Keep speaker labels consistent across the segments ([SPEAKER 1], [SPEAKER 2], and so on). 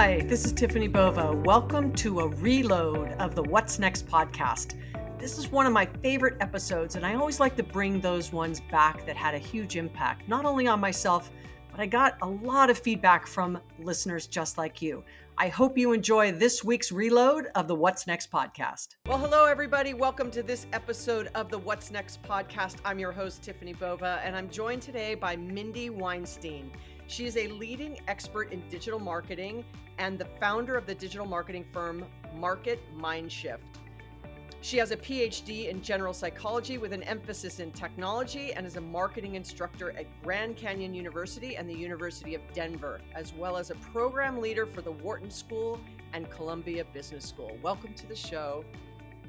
[SPEAKER 1] Hi, this is Tiffani Bova. Welcome to a reload of the What's Next podcast. This is one of my favorite episodes, and I always like to bring those ones back that had a huge impact, not only on myself, but I got a lot of feedback from listeners just like you. I hope you enjoy this week's reload of the What's Next podcast. Well, hello, everybody. Welcome to this episode of the What's Next podcast. I'm your host, Tiffani Bova, and I'm joined today by Mindy Weinstein. She is a leading expert in digital marketing and the founder of the digital marketing firm Market MindShift. She has a PhD in general psychology with an emphasis in technology and is a marketing instructor at Grand Canyon University and the University of Denver, as well as a program leader for the Wharton School and Columbia Business School. Welcome to the show,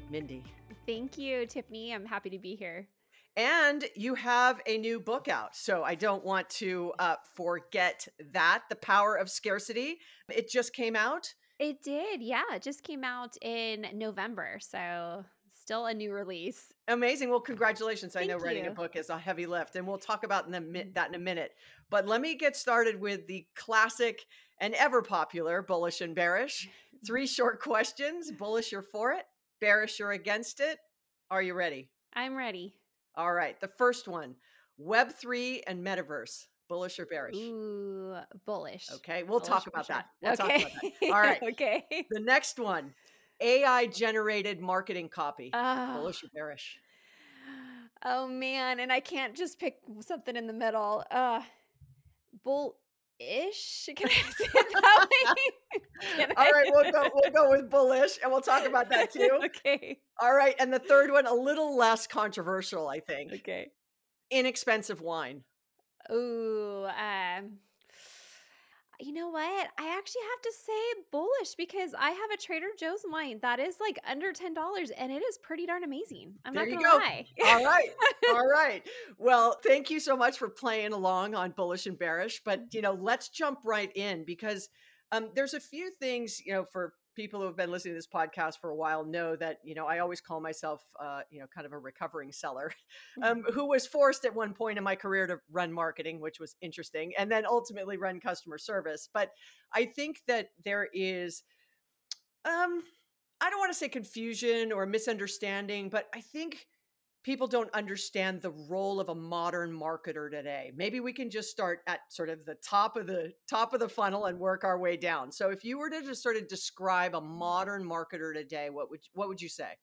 [SPEAKER 1] Mindy.
[SPEAKER 2] Thank you, Tiffani. I'm happy to be here.
[SPEAKER 1] And you have a new book out. So I don't want to uh, forget that The Power of Scarcity. It just came out.
[SPEAKER 2] It did. Yeah. It just came out in November. So still a new release.
[SPEAKER 1] Amazing. Well, congratulations.
[SPEAKER 2] Thank
[SPEAKER 1] I know writing a book is a heavy lift, and we'll talk about in a
[SPEAKER 2] Mhm.
[SPEAKER 1] that in a minute. But let me get started with the classic and ever popular bullish and bearish. Three short questions bullish, you're for it, bearish, you're against it. Are you ready?
[SPEAKER 2] I'm ready.
[SPEAKER 1] All right. The first one Web3 and metaverse, bullish or bearish?
[SPEAKER 2] Ooh, bullish.
[SPEAKER 1] Okay. We'll
[SPEAKER 2] Bullish
[SPEAKER 1] talk about that. We'll talk
[SPEAKER 2] okay.
[SPEAKER 1] about that. All right.
[SPEAKER 2] okay.
[SPEAKER 1] The next one AI generated marketing copy,
[SPEAKER 2] Oh.
[SPEAKER 1] bullish or bearish?
[SPEAKER 2] oh man, and I can't just pick something in the middle. Uh bull-ish. Can I say it that way?
[SPEAKER 1] All right, we'll go we'll go with bullish and we'll talk about that too.
[SPEAKER 2] okay.
[SPEAKER 1] All right, and the third one a little less controversial, I think.
[SPEAKER 2] Okay.
[SPEAKER 1] Inexpensive wine.
[SPEAKER 2] Ooh, um, you know what? I actually have to say bullish because I have a Trader Joe's wine that is like under ten dollars, and it is pretty darn amazing. I'm
[SPEAKER 1] There
[SPEAKER 2] not gonna
[SPEAKER 1] go.
[SPEAKER 2] lie.
[SPEAKER 1] All right. All right. Well, thank you so much for playing along on bullish and bearish, but you know, let's jump right in because um, there's a few things, you know, for people who have been listening to this podcast for a while know that, you know, I always call myself uh, you know, kind of a recovering seller. um, who was forced at one point in my career to run marketing, which was interesting, and then ultimately run customer service. But I think that there is, um, I don't want to say confusion or misunderstanding, but I think people don't understand the role of a modern marketer today. Maybe we can just start at sort of the top of the top of the funnel and work our way down. So if you were to just sort of describe a modern marketer today, what would what would you say?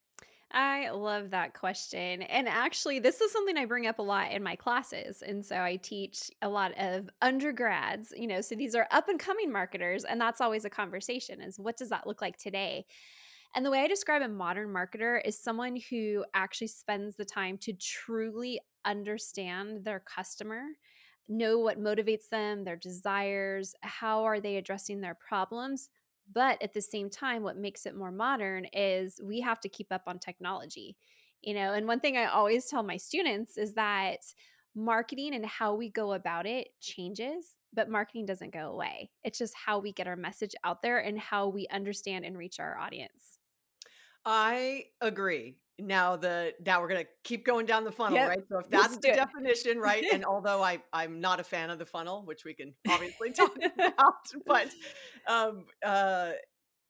[SPEAKER 2] I love that question. And actually, this is something I bring up a lot in my classes. And so I teach a lot of undergrads, you know, so these are up and coming marketers. And that's always a conversation is what does that look like today? And the way I describe a modern marketer is someone who actually spends the time to truly understand their customer, know what motivates them, their desires, how are they addressing their problems. But at the same time, what makes it more modern is we have to keep up on technology. You know, and one thing I always tell my students is that marketing and how we go about it changes, but marketing doesn't go away. It's just how we get our message out there and how we understand and reach our audience.
[SPEAKER 1] I agree. Now the now we're gonna keep going down the funnel,
[SPEAKER 2] Yep.
[SPEAKER 1] right? So if that's the definition, right? And although I I'm not a fan of the funnel, which we can obviously talk about, but um uh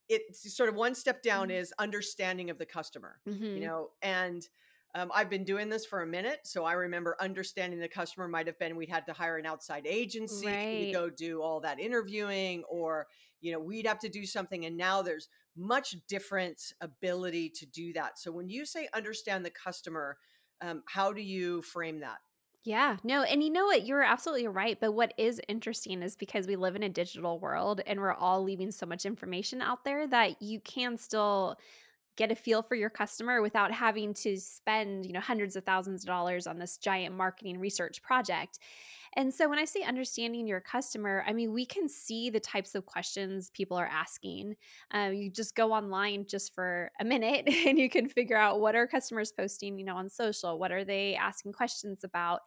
[SPEAKER 1] it's sort of one step down is understanding of the customer, you
[SPEAKER 2] Mhm.
[SPEAKER 1] know, and um, I've been doing this for a minute, so I remember understanding the customer might have been we'd had to hire an outside agency to go do all that interviewing, or you know we'd have to do something, and now there's much different ability to do that. So when you say understand the customer, um, how do you frame that?
[SPEAKER 2] Yeah, no, and you know what? You're absolutely right. But what is interesting is because we live in a digital world and we're all leaving so much information out there that you can still get a feel for your customer without having to spend, you know, hundreds of thousands of dollars on this giant marketing research project. And so when I say understanding your customer, I mean, we can see the types of questions people are asking. Uh, you just go online just for a minute and you can figure out what are customers posting, you know, on social? What are they asking questions about?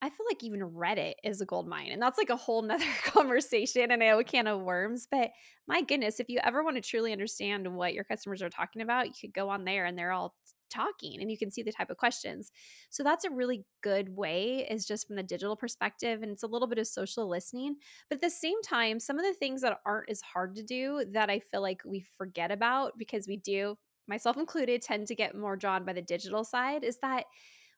[SPEAKER 2] I feel like even Reddit is a gold mine. And that's like a whole nother conversation and a can of worms. But my goodness, if you ever want to truly understand what your customers are talking about, you could go on there and they're all talking and you can see the type of questions. So that's a really good way is just from the digital perspective and it's a little bit of social listening. But at the same time, some of the things that aren't as hard to do that I feel like we forget about because we do myself included tend to get more drawn by the digital side is that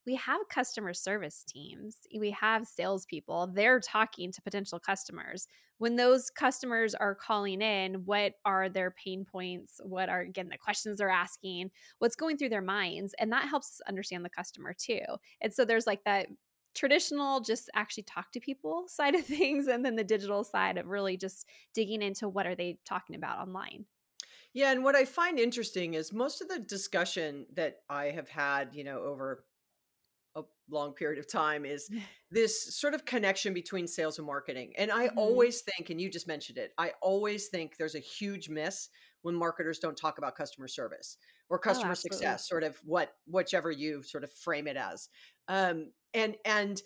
[SPEAKER 2] we have customer service teams, we have salespeople, they're talking to potential customers. When those customers are calling in, what are their pain points? What are, again, the questions they're asking? What's going through their minds? And that helps us understand the customer too. And so there's like that traditional just actually talk to people side of things and then the digital side of really just digging into what are they talking about online
[SPEAKER 1] yeah and what i find interesting is most of the discussion that i have had you know over a long period of time is this sort of connection between sales and marketing. And I mm-hmm. always think, and you just mentioned it, I always think there's a huge miss when marketers don't talk about customer service or oh, customer oh, success, sort of what whichever you sort of frame it as. Um, and and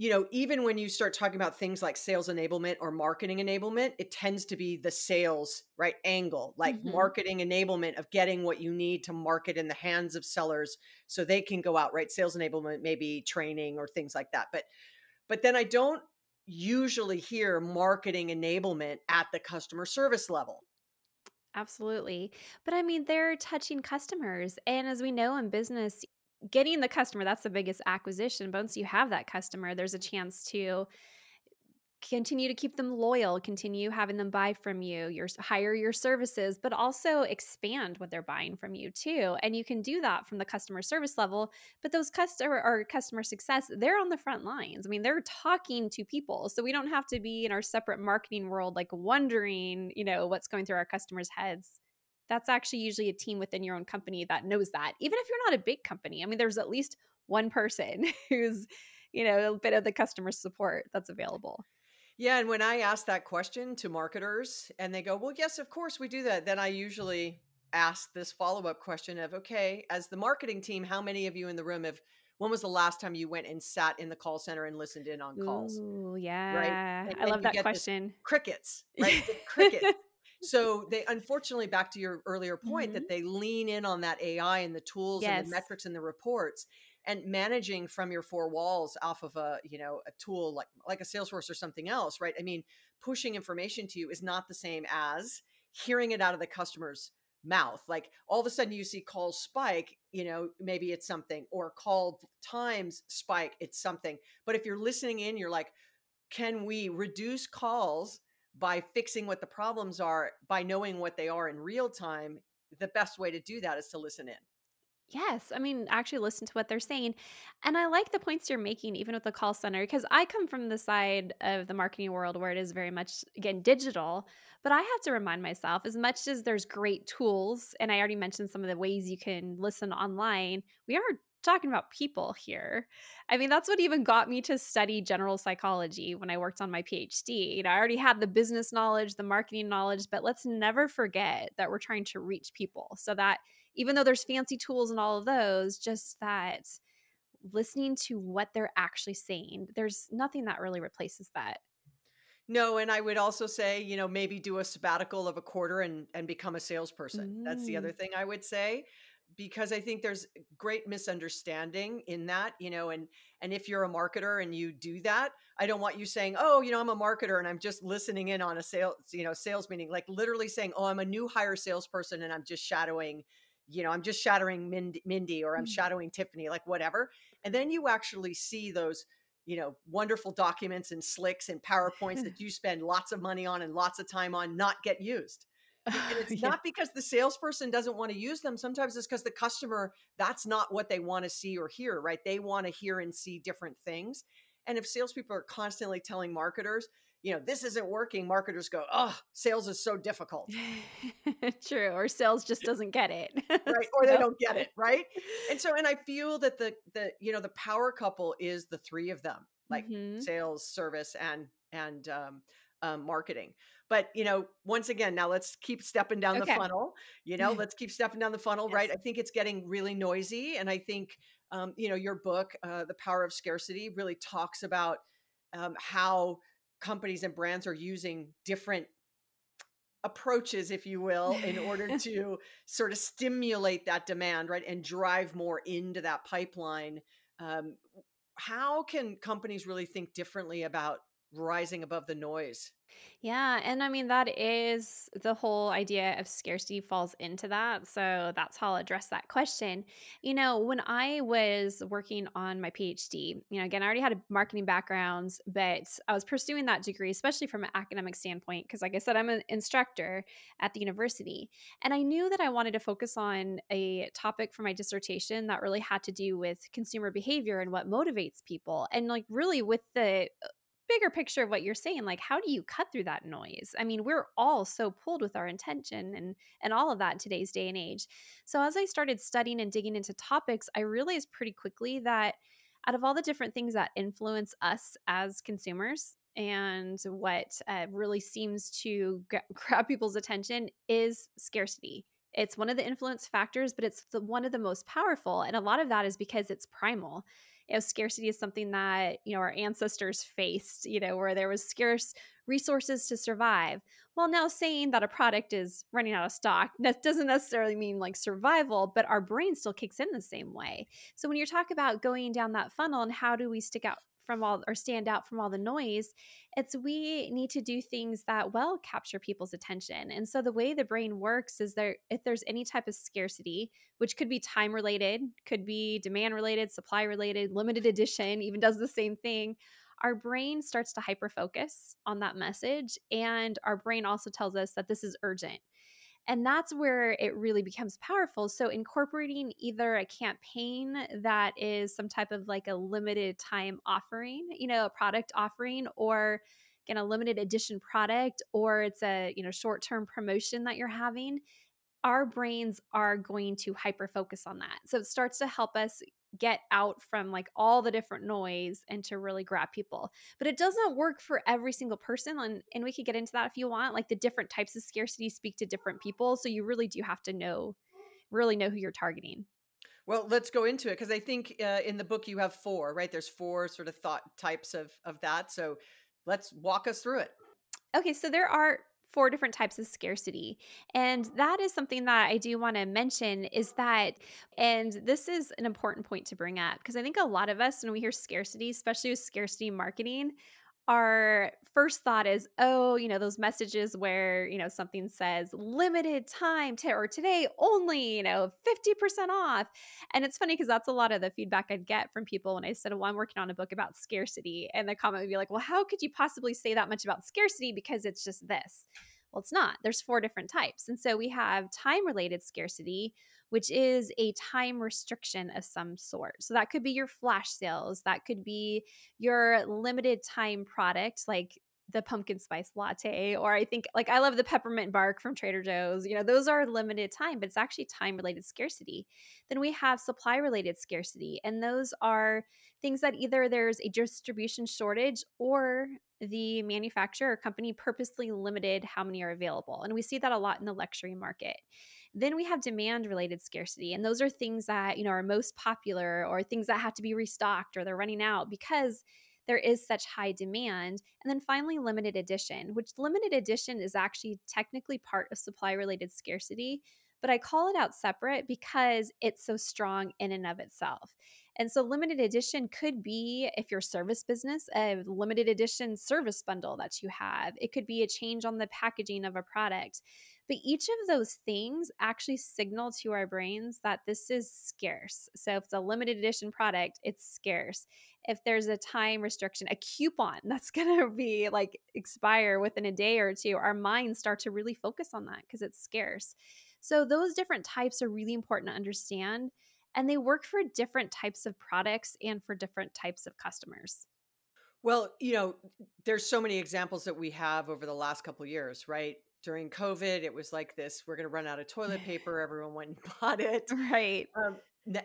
[SPEAKER 1] you know, even when you start talking about things like sales enablement or marketing enablement, it tends to be the sales right angle, like mm-hmm. marketing enablement of getting what you need to market in the hands of sellers so they can go out, right? Sales enablement, maybe training or things like that. But but then I don't usually hear marketing enablement at the customer service level.
[SPEAKER 2] Absolutely. But I mean, they're touching customers. And as we know in business, getting the customer that's the biggest acquisition but once you have that customer there's a chance to continue to keep them loyal continue having them buy from you your hire your services but also expand what they're buying from you too and you can do that from the customer service level but those customer or customer success they're on the front lines. I mean they're talking to people so we don't have to be in our separate marketing world like wondering you know what's going through our customers heads that's actually usually a team within your own company that knows that. Even if you're not a big company, I mean, there's at least one person who's, you know, a bit of the customer support that's available.
[SPEAKER 1] Yeah. And when I ask that question to marketers and they go, well, yes, of course we do that, then I usually ask this follow up question of, okay, as the marketing team, how many of you in the room have when was the last time you went and sat in the call center and listened in on calls?
[SPEAKER 2] Oh, yeah. Right. And, I love that question.
[SPEAKER 1] Crickets, right? crickets so they unfortunately back to your earlier point mm-hmm. that they lean in on that ai and the tools yes. and the metrics and the reports and managing from your four walls off of a you know a tool like like a salesforce or something else right i mean pushing information to you is not the same as hearing it out of the customer's mouth like all of a sudden you see calls spike you know maybe it's something or call times spike it's something but if you're listening in you're like can we reduce calls by fixing what the problems are by knowing what they are in real time the best way to do that is to listen in
[SPEAKER 2] Yes, I mean, actually listen to what they're saying. And I like the points you're making, even with the call center, because I come from the side of the marketing world where it is very much, again, digital. But I have to remind myself, as much as there's great tools, and I already mentioned some of the ways you can listen online, we are talking about people here. I mean, that's what even got me to study general psychology when I worked on my PhD. You know, I already had the business knowledge, the marketing knowledge, but let's never forget that we're trying to reach people. So that even though there's fancy tools and all of those, just that listening to what they're actually saying, there's nothing that really replaces that.
[SPEAKER 1] No, and I would also say, you know, maybe do a sabbatical of a quarter and and become a salesperson. Mm. That's the other mm. thing I would say because I think there's great misunderstanding in that, you know, and and if you're a marketer and you do that, I don't want you saying, "Oh, you know, I'm a marketer and I'm just listening in on a sales, you know, sales meeting." Like literally saying, "Oh, I'm a new hire salesperson and I'm just shadowing, you know, I'm just shadowing Mindy, Mindy or I'm mm-hmm. shadowing Tiffani, like whatever." And then you actually see those you know wonderful documents and slicks and powerpoints that you spend lots of money on and lots of time on not get used and it's yeah. not because the salesperson doesn't want to use them. Sometimes it's because the customer, that's not what they want to see or hear, right? They want to hear and see different things. And if salespeople are constantly telling marketers, you know, this isn't working, marketers go, oh, sales is so difficult.
[SPEAKER 2] True. Or sales just doesn't get it.
[SPEAKER 1] right. Or they don't get it. Right. And so, and I feel that the, the, you know, the power couple is the three of them, like mm-hmm. sales, service, and, and, um, um, marketing. But you know, once again, now let's keep stepping down okay. the funnel. You know, let's keep stepping down the funnel, yes. right? I think it's getting really noisy, and I think um, you know your book, uh, "The Power of Scarcity," really talks about um, how companies and brands are using different approaches, if you will, in order to sort of stimulate that demand, right, and drive more into that pipeline. Um, how can companies really think differently about rising above the noise?
[SPEAKER 2] Yeah, and I mean that is the whole idea of scarcity falls into that. So that's how I'll address that question. You know, when I was working on my PhD, you know, again, I already had a marketing background, but I was pursuing that degree, especially from an academic standpoint, because like I said, I'm an instructor at the university. And I knew that I wanted to focus on a topic for my dissertation that really had to do with consumer behavior and what motivates people. And like really with the uh, bigger picture of what you're saying like how do you cut through that noise? I mean we're all so pulled with our intention and and all of that in today's day and age. So as i started studying and digging into topics i realized pretty quickly that out of all the different things that influence us as consumers and what uh, really seems to grab people's attention is scarcity. It's one of the influence factors but it's the, one of the most powerful and a lot of that is because it's primal you know, scarcity is something that, you know, our ancestors faced, you know, where there was scarce resources to survive. Well, now saying that a product is running out of stock that doesn't necessarily mean like survival, but our brain still kicks in the same way. So when you talk about going down that funnel and how do we stick out from all or stand out from all the noise it's we need to do things that well capture people's attention. And so the way the brain works is there if there's any type of scarcity which could be time related could be demand related supply related limited edition even does the same thing our brain starts to hyper focus on that message and our brain also tells us that this is urgent and that's where it really becomes powerful. So, incorporating either a campaign that is some type of like a limited time offering, you know, a product offering, or again, a limited edition product, or it's a, you know, short term promotion that you're having, our brains are going to hyper focus on that. So, it starts to help us get out from like all the different noise and to really grab people. But it doesn't work for every single person. And, and we could get into that if you want. Like the different types of scarcity speak to different people. So you really do have to know, really know who you're targeting.
[SPEAKER 1] Well, let's go into it because I think uh, in the book you have four, right? There's four sort of thought types of of that. So let's walk us through it.
[SPEAKER 2] Okay, so there are four different types of scarcity. And that is something that I do want to mention is that, and this is an important point to bring up because I think a lot of us, when we hear scarcity, especially with scarcity marketing, our first thought is, oh, you know, those messages where, you know, something says limited time to, or today only, you know, 50% off. And it's funny because that's a lot of the feedback I'd get from people when I said, well, I'm working on a book about scarcity. And the comment would be like, well, how could you possibly say that much about scarcity? Because it's just this. Well, it's not. There's four different types. And so we have time related scarcity, which is a time restriction of some sort. So that could be your flash sales, that could be your limited time product, like the pumpkin spice latte, or I think like I love the peppermint bark from Trader Joe's. You know, those are limited time, but it's actually time related scarcity. Then we have supply related scarcity, and those are things that either there's a distribution shortage or the manufacturer or company purposely limited how many are available. And we see that a lot in the luxury market. Then we have demand related scarcity. And those are things that, you know, are most popular or things that have to be restocked or they're running out because there is such high demand. And then finally, limited edition, which limited edition is actually technically part of supply related scarcity, but I call it out separate because it's so strong in and of itself. And so, limited edition could be if your service business, a limited edition service bundle that you have. It could be a change on the packaging of a product. But each of those things actually signal to our brains that this is scarce. So, if it's a limited edition product, it's scarce. If there's a time restriction, a coupon that's going to be like expire within a day or two, our minds start to really focus on that because it's scarce. So, those different types are really important to understand and they work for different types of products and for different types of customers.
[SPEAKER 1] Well, you know, there's so many examples that we have over the last couple years, right? During COVID, it was like this: we're going to run out of toilet paper. Everyone went and bought it,
[SPEAKER 2] right?
[SPEAKER 1] Um,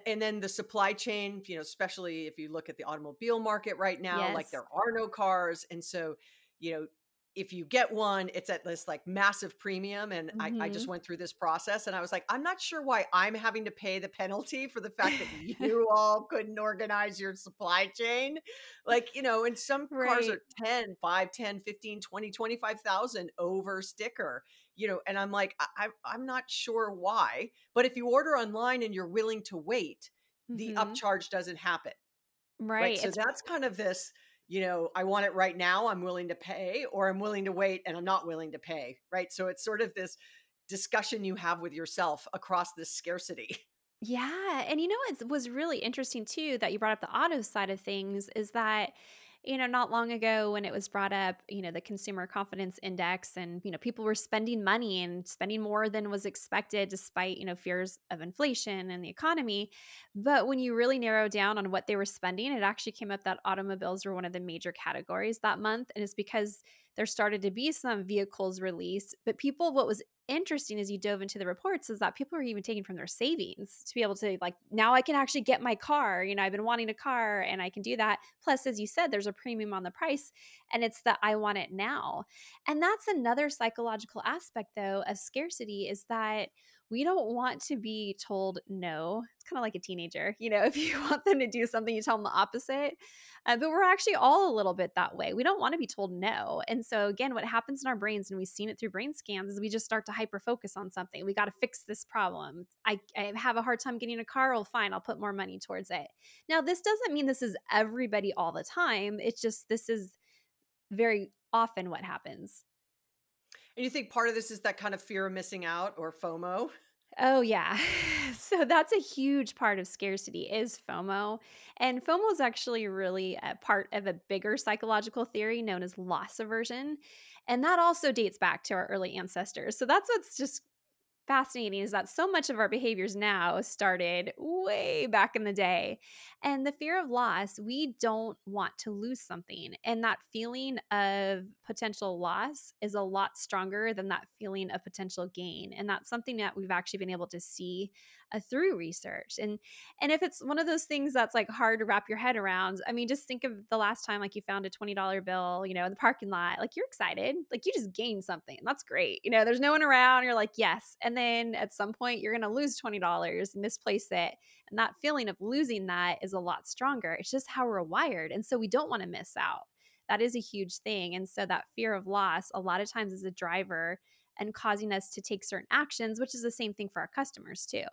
[SPEAKER 1] and then the supply chain, you know, especially if you look at the automobile market right now, yes. like there are no cars, and so, you know, if you get one, it's at this like massive premium. And mm-hmm. I, I, just mm-hmm. went through this process and I was like, I'm not sure why I'm having to pay the penalty for the fact that you all couldn't organize your supply chain. Like, you know, and some right. cars are 10, 5, 10, 15, 20, 25,000 over sticker, you know, and I'm like, I, I'm not sure why. But if you order online and you're willing to wait, mm-hmm. the upcharge doesn't happen.
[SPEAKER 2] Right. right?
[SPEAKER 1] So that's kind of this you know, I want it right now, I'm willing to pay, or I'm willing to wait and I'm not willing to pay, right? So it's sort of this discussion you have with yourself across this scarcity.
[SPEAKER 2] Yeah. And you know, it was really interesting too that you brought up the auto side of things is that you know, not long ago when it was brought up, you know, the consumer confidence index and, you know, people were spending money and spending more than was expected despite, you know, fears of inflation and the economy. But when you really narrow down on what they were spending, it actually came up that automobiles were one of the major categories that month. And it's because there started to be some vehicles released, but people, what was interesting as you dove into the reports is that people are even taking from their savings to be able to like now I can actually get my car. You know, I've been wanting a car and I can do that. Plus, as you said, there's a premium on the price and it's that I want it now. And that's another psychological aspect though of scarcity is that we don't want to be told no. It's kind of like a teenager. You know, if you want them to do something, you tell them the opposite. Uh, but we're actually all a little bit that way. We don't want to be told no. And so, again, what happens in our brains, and we've seen it through brain scans, is we just start to hyper focus on something. We got to fix this problem. I, I have a hard time getting a car. Well, fine, I'll put more money towards it. Now, this doesn't mean this is everybody all the time. It's just this is very often what happens.
[SPEAKER 1] And you think part of this is that kind of fear of missing out or FOMO?
[SPEAKER 2] Oh yeah. So that's a huge part of scarcity is FOMO. And FOMO is actually really a part of a bigger psychological theory known as loss aversion. And that also dates back to our early ancestors. So that's what's just fascinating is that so much of our behaviors now started way back in the day. And the fear of loss, we don't want to lose something. And that feeling of potential loss is a lot stronger than that feeling of potential gain. And that's something that we've actually been able to see through research. And and if it's one of those things that's like hard to wrap your head around, I mean, just think of the last time like you found a $20 bill, you know, in the parking lot, like you're excited, like you just gained something. That's great. You know, there's no one around, you're like, "Yes." And then at some point you're to lose $20, misplace it. And that feeling of losing that is a lot stronger. It's just how we're wired. And so we don't want to miss out. That is a huge thing. And so that fear of loss a lot of times is a driver and causing us to take certain actions, which is the same thing for our customers too.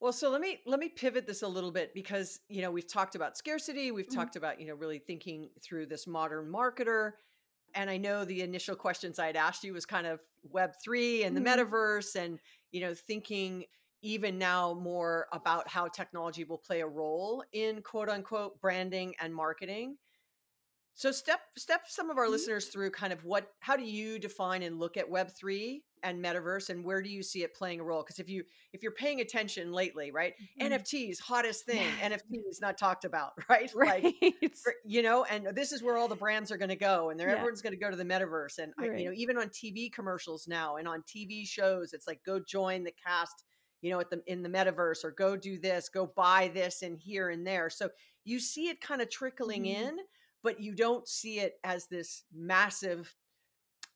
[SPEAKER 1] Well, so let me let me pivot this a little bit because you know we've talked about scarcity, we've mm-hmm. talked about you know really thinking through this modern marketer, and I know the initial questions I had asked you was kind of Web three and the mm-hmm. metaverse, and you know thinking even now more about how technology will play a role in quote unquote branding and marketing. So step step some of our mm-hmm. listeners through kind of what how do you define and look at web 3 and metaverse and where do you see it playing a role because if you if you're paying attention lately right mm-hmm. nfts hottest thing yeah. nfts not talked about right,
[SPEAKER 2] right. like
[SPEAKER 1] you know and this is where all the brands are going to go and yeah. everyone's going to go to the metaverse and right. I, you know even on tv commercials now and on tv shows it's like go join the cast you know at the in the metaverse or go do this go buy this and here and there so you see it kind of trickling mm-hmm. in but you don't see it as this massive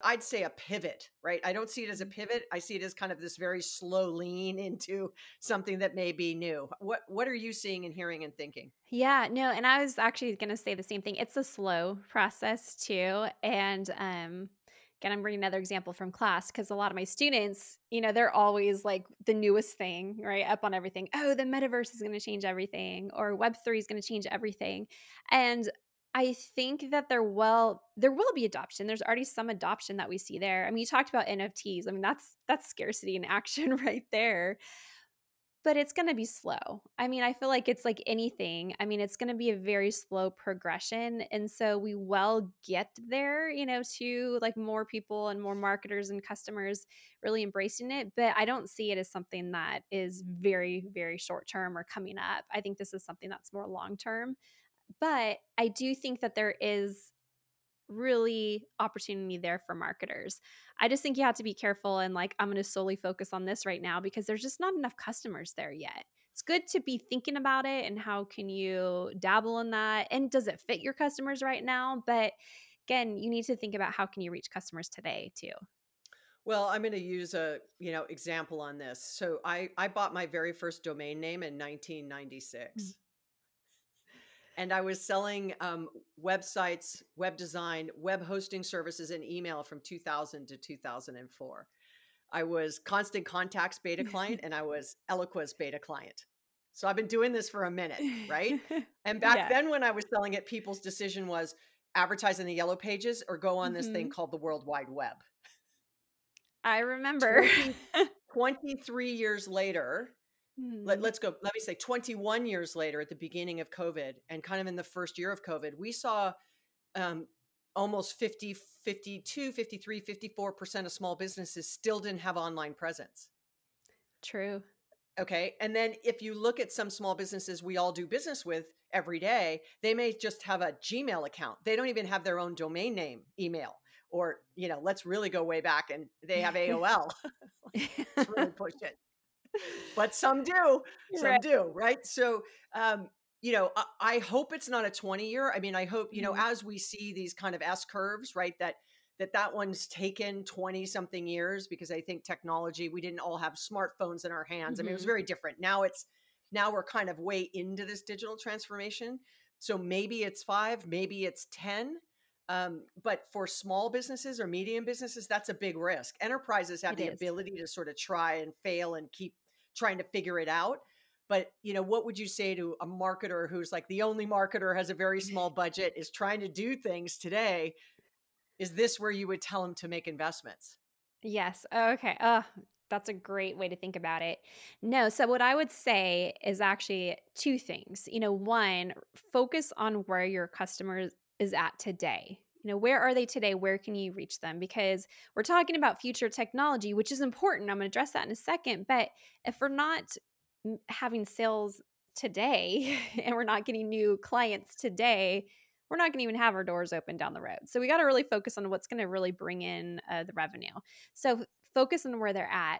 [SPEAKER 1] I'd say a pivot, right? I don't see it as a mm-hmm. pivot. I see it as kind of this very slow lean into something that may be new. What what are you seeing and hearing and thinking?
[SPEAKER 2] Yeah, no, and I was actually going to say the same thing. It's a slow process too, and um again, I'm bringing another example from class because a lot of my students, you know, they're always like the newest thing, right? Up on everything. Oh, the metaverse is going to change everything, or Web3 is going to change everything. And I think that there will there will be adoption. There's already some adoption that we see there. I mean, you talked about NFTs. I mean, that's that's scarcity in action right there. But it's going to be slow. I mean, I feel like it's like anything. I mean, it's going to be a very slow progression, and so we will get there, you know, to like more people and more marketers and customers really embracing it, but I don't see it as something that is very very short term or coming up. I think this is something that's more long term. But I do think that there is really opportunity there for marketers. I just think you have to be careful and like I'm going to solely focus on this right now because there's just not enough customers there yet. It's good to be thinking about it and how can you dabble in that and does it fit your customers right now, but again, you need to think about how can you reach customers today too.
[SPEAKER 1] Well, I'm going to use a you know example on this. So I I bought my very first domain name in 1996. Mm. And I was selling um, websites, web design, web hosting services, and email from 2000 to 2004. I was Constant Contacts beta client and I was Eloqua's beta client. So I've been doing this for a minute, right? And back yeah. then, when I was selling it, people's decision was advertise in the yellow pages or go on mm-hmm. this thing mm-hmm. called the World Wide Web.
[SPEAKER 2] I remember.
[SPEAKER 1] 23 years later, mm. let, us go, let me say 21 years later at the beginning of COVID and kind of in the first year of COVID, we saw um, almost 50, 52, 53, 54% of small businesses still didn't have online presence.
[SPEAKER 2] True.
[SPEAKER 1] Okay. And then if you look at some small businesses we all do business with every day, they may just have a Gmail account. They don't even have their own domain name email or you know let's really go way back and they have aol let's really push it but some do some right. do right so um you know I, I, hope it's not a 20 year i mean i hope you know mm-hmm. as we see these kind of s curves right that that that one's taken 20 something years because i think technology we didn't all have smartphones in our hands mm-hmm. i mean it was mm-hmm. very different now it's now we're kind of way into this digital transformation so maybe it's five maybe it's 10 um, but for small businesses or medium businesses, that's a big risk. Enterprises have it the is. ability to sort of try and fail and keep trying to figure it out. But you know, what would you say to a marketer who's like the only marketer has a very small budget, is trying to do things today? Is this where you would tell them to make investments?
[SPEAKER 2] Yes. Okay. Uh, that's a great way to think about it. No, so what I would say is actually two things. You know, one, focus on where your customer is at today you know where are they today? Where can you reach them? because we're talking about future technology which is important i'm going to address that in a second but if we're not having sales today and we're not getting new clients today we're not going to even have our doors open down the road. So we got to really focus on what's going to really bring in uh, the revenue. So focus on where they're at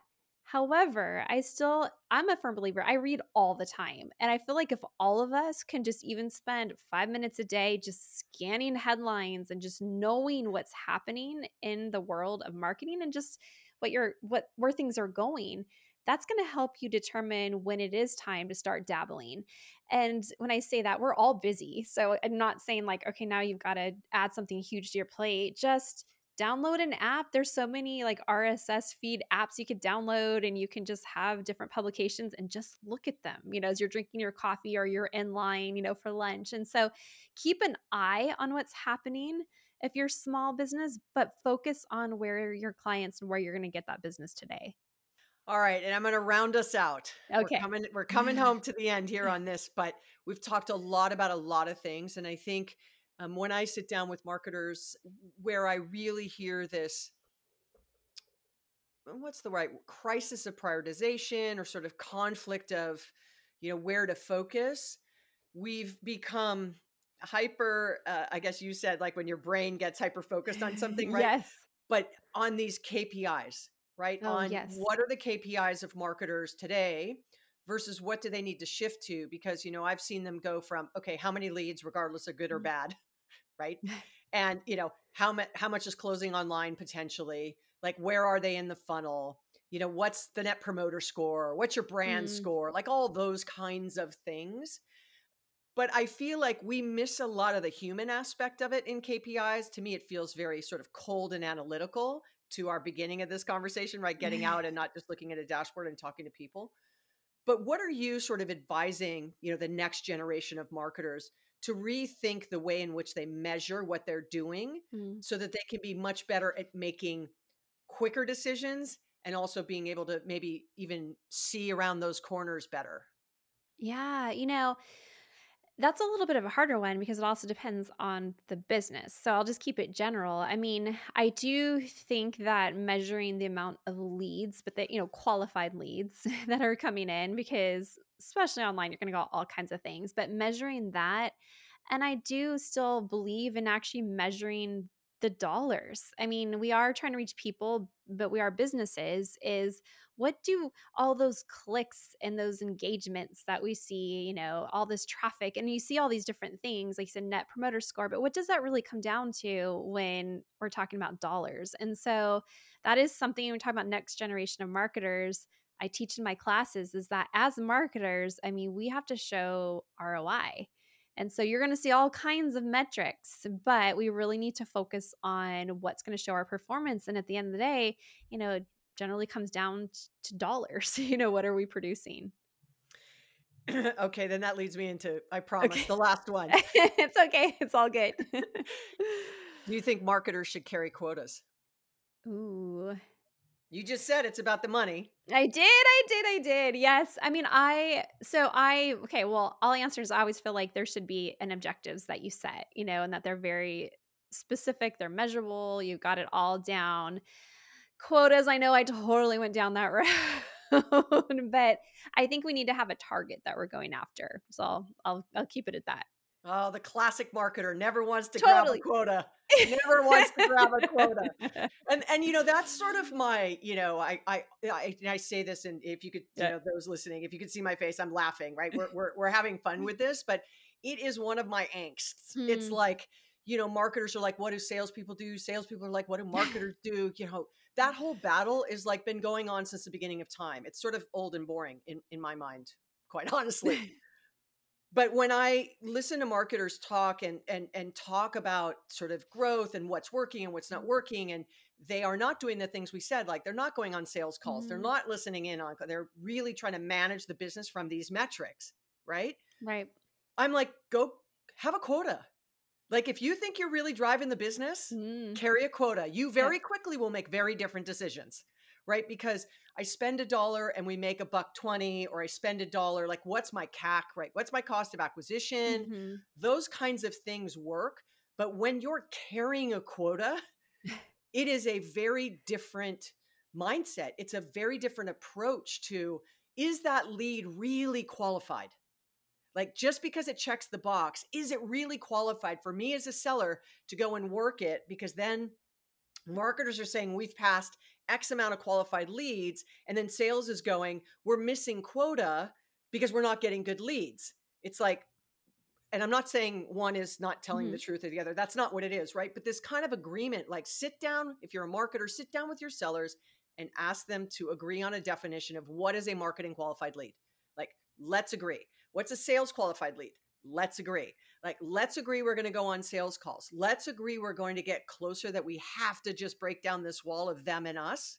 [SPEAKER 2] However, I still, I'm a firm believer. I read all the time. And I feel like if all of us can just even spend five minutes a day just scanning headlines and just knowing what's happening in the world of marketing and just what you're, what, where things are going, that's going to help you determine when it is time to start dabbling. And when I say that, we're all busy. So I'm not saying like, okay, now you've got to add something huge to your plate. Just, download an app. There's so many like RSS feed apps you could download and you can just have different publications and just look at them, you know, as you're drinking your coffee or you're in line, you know, for lunch. And so keep an eye on what's happening if you're small business, but focus on where your clients and where you're going to get that business today.
[SPEAKER 1] All right, and I'm going to round us out.
[SPEAKER 2] Okay.
[SPEAKER 1] We're coming we're coming home to the end here on this, but we've talked a lot about a lot of things and I think um, when I sit down with marketers, where I really hear this what's the right crisis of prioritization or sort of conflict of you know where to focus we've become hyper uh, i guess you said like when your brain gets hyper focused on something right?
[SPEAKER 2] Yes.
[SPEAKER 1] But on these kpis right?
[SPEAKER 2] Oh,
[SPEAKER 1] on
[SPEAKER 2] yes.
[SPEAKER 1] what are the kpis of marketers today versus what do they need to shift to because you know i've seen them go from okay how many leads regardless of good or mm-hmm. bad right? and you know how much how much is closing online potentially? Like where are they in the funnel? You know what's the net promoter score? What's your brand mm. score? Like all those kinds of things. But I feel like we miss a lot of the human aspect of it in KPIs. To me, it feels very sort of cold and analytical to our beginning of this conversation, right? Getting out and not just looking at a dashboard and talking to people. But what are you sort of advising, you know, the next generation of marketers to rethink the way in which they measure what they're doing mm. so that they can be much better at making quicker decisions and also being able to maybe even see around those corners better.
[SPEAKER 2] Yeah, you know, that's a little bit of a harder one because it also depends on the business. So I'll just keep it general. I mean, I do think that measuring the amount of leads, but that, you know, qualified leads that are coming in, because especially online, you're going to get all kinds of things, but measuring that. And I do still believe in actually measuring the dollars. I mean, we are trying to reach people, but we are businesses. Is what do all those clicks and those engagements that we see, you know, all this traffic, and you see all these different things, like you said, net promoter score, but what does that really come down to when we're talking about dollars? And so that is something we talk about next generation of marketers. I teach in my classes is that as marketers, I mean, we have to show ROI and so you're going to see all kinds of metrics, but we really need to focus on what's going to show our performance. And at the end of the day, you know, it generally comes down to dollars. you know, what are we producing?
[SPEAKER 1] okay, then that leads me into, I promise, okay. the last one.
[SPEAKER 2] it's okay. It's all good.
[SPEAKER 1] Do you think marketers should carry quotas?
[SPEAKER 2] Ooh,
[SPEAKER 1] you just said it's about the money.
[SPEAKER 2] I did, I did, I did. Yes. I mean, I, so I, okay, well, all answers, I always feel like there should be an objectives that you set, you know, and that they're very specific, they're measurable, you've got it all down. Quotas, I know I totally went down that road, but I think we need to have a target that we're going after. So I'll, I'll, I'll keep it at that.
[SPEAKER 1] Oh, the classic marketer never wants to totally. grab a quota. never wants to grab a quota. And and you know that's sort of my you know I I I, I say this and if you could you yeah. know those listening if you could see my face I'm laughing right we're we're we're having fun with this but it is one of my angsts. Hmm. It's like you know marketers are like what do salespeople do? Salespeople are like what do marketers do? You know that whole battle is like been going on since the beginning of time. It's sort of old and boring in in my mind, quite honestly but when i listen to marketers talk and and and talk about sort of growth and what's working and what's not mm-hmm. working and they are not doing the things we said like they're not going on sales calls mm-hmm. they're not listening in on they're really trying to manage the business from these metrics right
[SPEAKER 2] right
[SPEAKER 1] i'm like go have a quota like if you think you're really driving the business mm. carry a quota you very quickly will make very different decisions right because I spend a dollar and we make a buck 20 or I spend a dollar like what's my CAC, right? What's my cost of acquisition? Mm-hmm. Those kinds of things work, but when you're carrying a quota, it is a very different mindset. It's a very different approach to is that lead really qualified? Like just because it checks the box, is it really qualified for me as a seller to go and work it because then marketers are saying we've passed X amount of qualified leads. And then sales is going, we're missing quota because we're not getting good leads. It's like, and I'm not saying one is not telling mm-hmm. the truth or the other. That's not what it is, right? But this kind of agreement, like sit down, if you're a marketer, sit down with your sellers and ask them to agree on a definition of what is a marketing qualified lead. Like, let's agree. What's a sales qualified lead? Let's agree. Like, let's agree we're going to go on sales calls. Let's agree we're going to get closer, that we have to just break down this wall of them and us.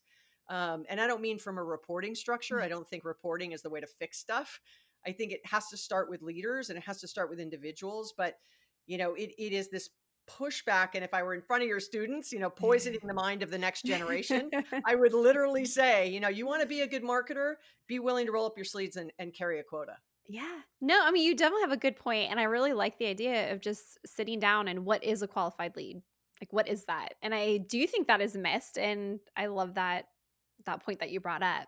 [SPEAKER 1] Um, and I don't mean from a reporting structure. I don't think reporting is the way to fix stuff. I think it has to start with leaders and it has to start with individuals. But, you know, it, it is this pushback. And if I were in front of your students, you know, poisoning the mind of the next generation, I would literally say, you know, you want to be a good marketer, be willing to roll up your sleeves and, and carry a quota.
[SPEAKER 2] Yeah. No, I mean, you definitely have a good point, And I really like the idea of just sitting down and what is a qualified lead? Like, what is that? And I do think that is missed. And I love that that point that you brought up.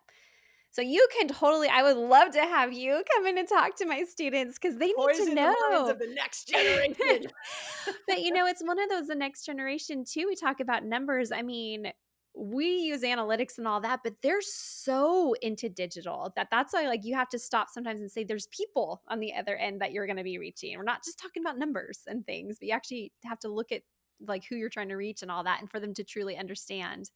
[SPEAKER 2] So you can totally. I would love to have you come in and talk to my students because they Poison need to know
[SPEAKER 1] the of the next generation.
[SPEAKER 2] but you know, it's one of those the next generation too. We talk about numbers. I mean, we use analytics and all that but they're so into digital that that's why like you have to stop sometimes and say there's people on the other end that you're going to be reaching we're not just talking about numbers and things but you actually have to look at like who you're trying to reach and all that and for them to truly understand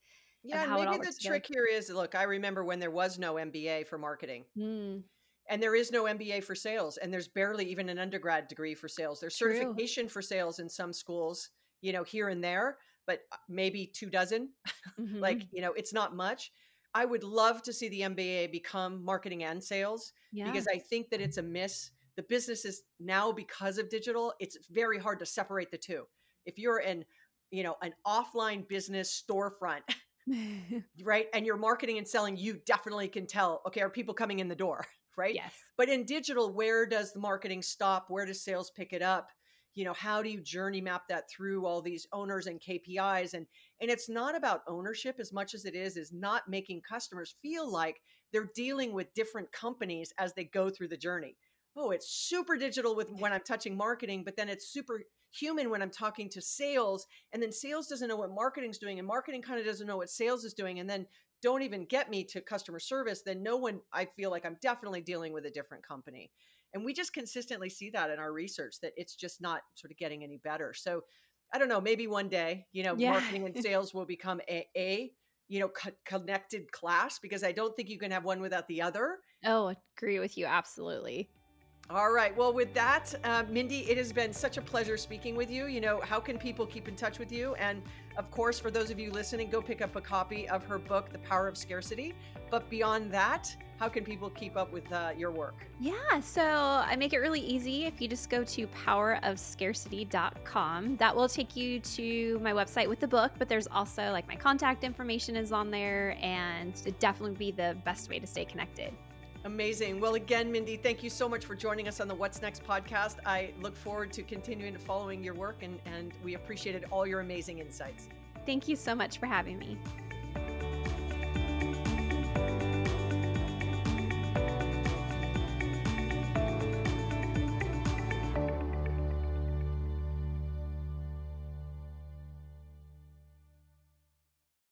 [SPEAKER 1] yeah and maybe the trick here is look i remember when there was no mba for marketing mm. and there is no mba for sales and there's barely even an undergrad degree for sales there's True. certification for sales in some schools you know here and there but uh, maybe two dozen. Mm-hmm. like, you know, it's not much. I would love to see the MBA become marketing and sales yeah. because I think that it's a miss. The business is now because of digital, it's very hard to separate the two. If you're in, you know, an offline business storefront, right? And you're marketing and selling, you definitely can tell, okay, are people coming in the door? Right.
[SPEAKER 2] Yes.
[SPEAKER 1] But in digital, where does the marketing stop? Where does sales pick it up? You know how do you journey map that through all these owners and kpis and and it's not about ownership as much as it is is not making customers feel like they're dealing with different companies as they go through the journey oh, it's super digital with when I'm touching marketing, but then it's super human when I'm talking to sales. And then sales doesn't know what marketing's doing, and marketing kind of doesn't know what sales is doing. And then don't even get me to customer service, then no one, I feel like I'm definitely dealing with a different company. And we just consistently see that in our research that it's just not sort of getting any better. So I don't know, maybe one day, you know, yeah. marketing and sales will become a, a you know, co- connected class because I don't think you can have one without the other.
[SPEAKER 2] Oh, agree with you. Absolutely.
[SPEAKER 1] All right. Well, with that, uh, Mindy, it has been such a pleasure speaking with you. You know, how can people keep in touch with you? And of course, for those of you listening, go pick up a copy of her book, The Power of Scarcity. But beyond that, how can people keep up with uh, your work?
[SPEAKER 2] Yeah, so I make it really easy. If you just go to powerofscarcity.com, that will take you to my website with the book, but there's also like my contact information is on there and it definitely be the best way to stay connected.
[SPEAKER 1] Amazing. Well, again, Mindy, thank you so much for joining us on the What's Next podcast. I look forward to continuing to following your work, and, and we appreciated all your amazing insights.
[SPEAKER 2] Thank you so much for having me.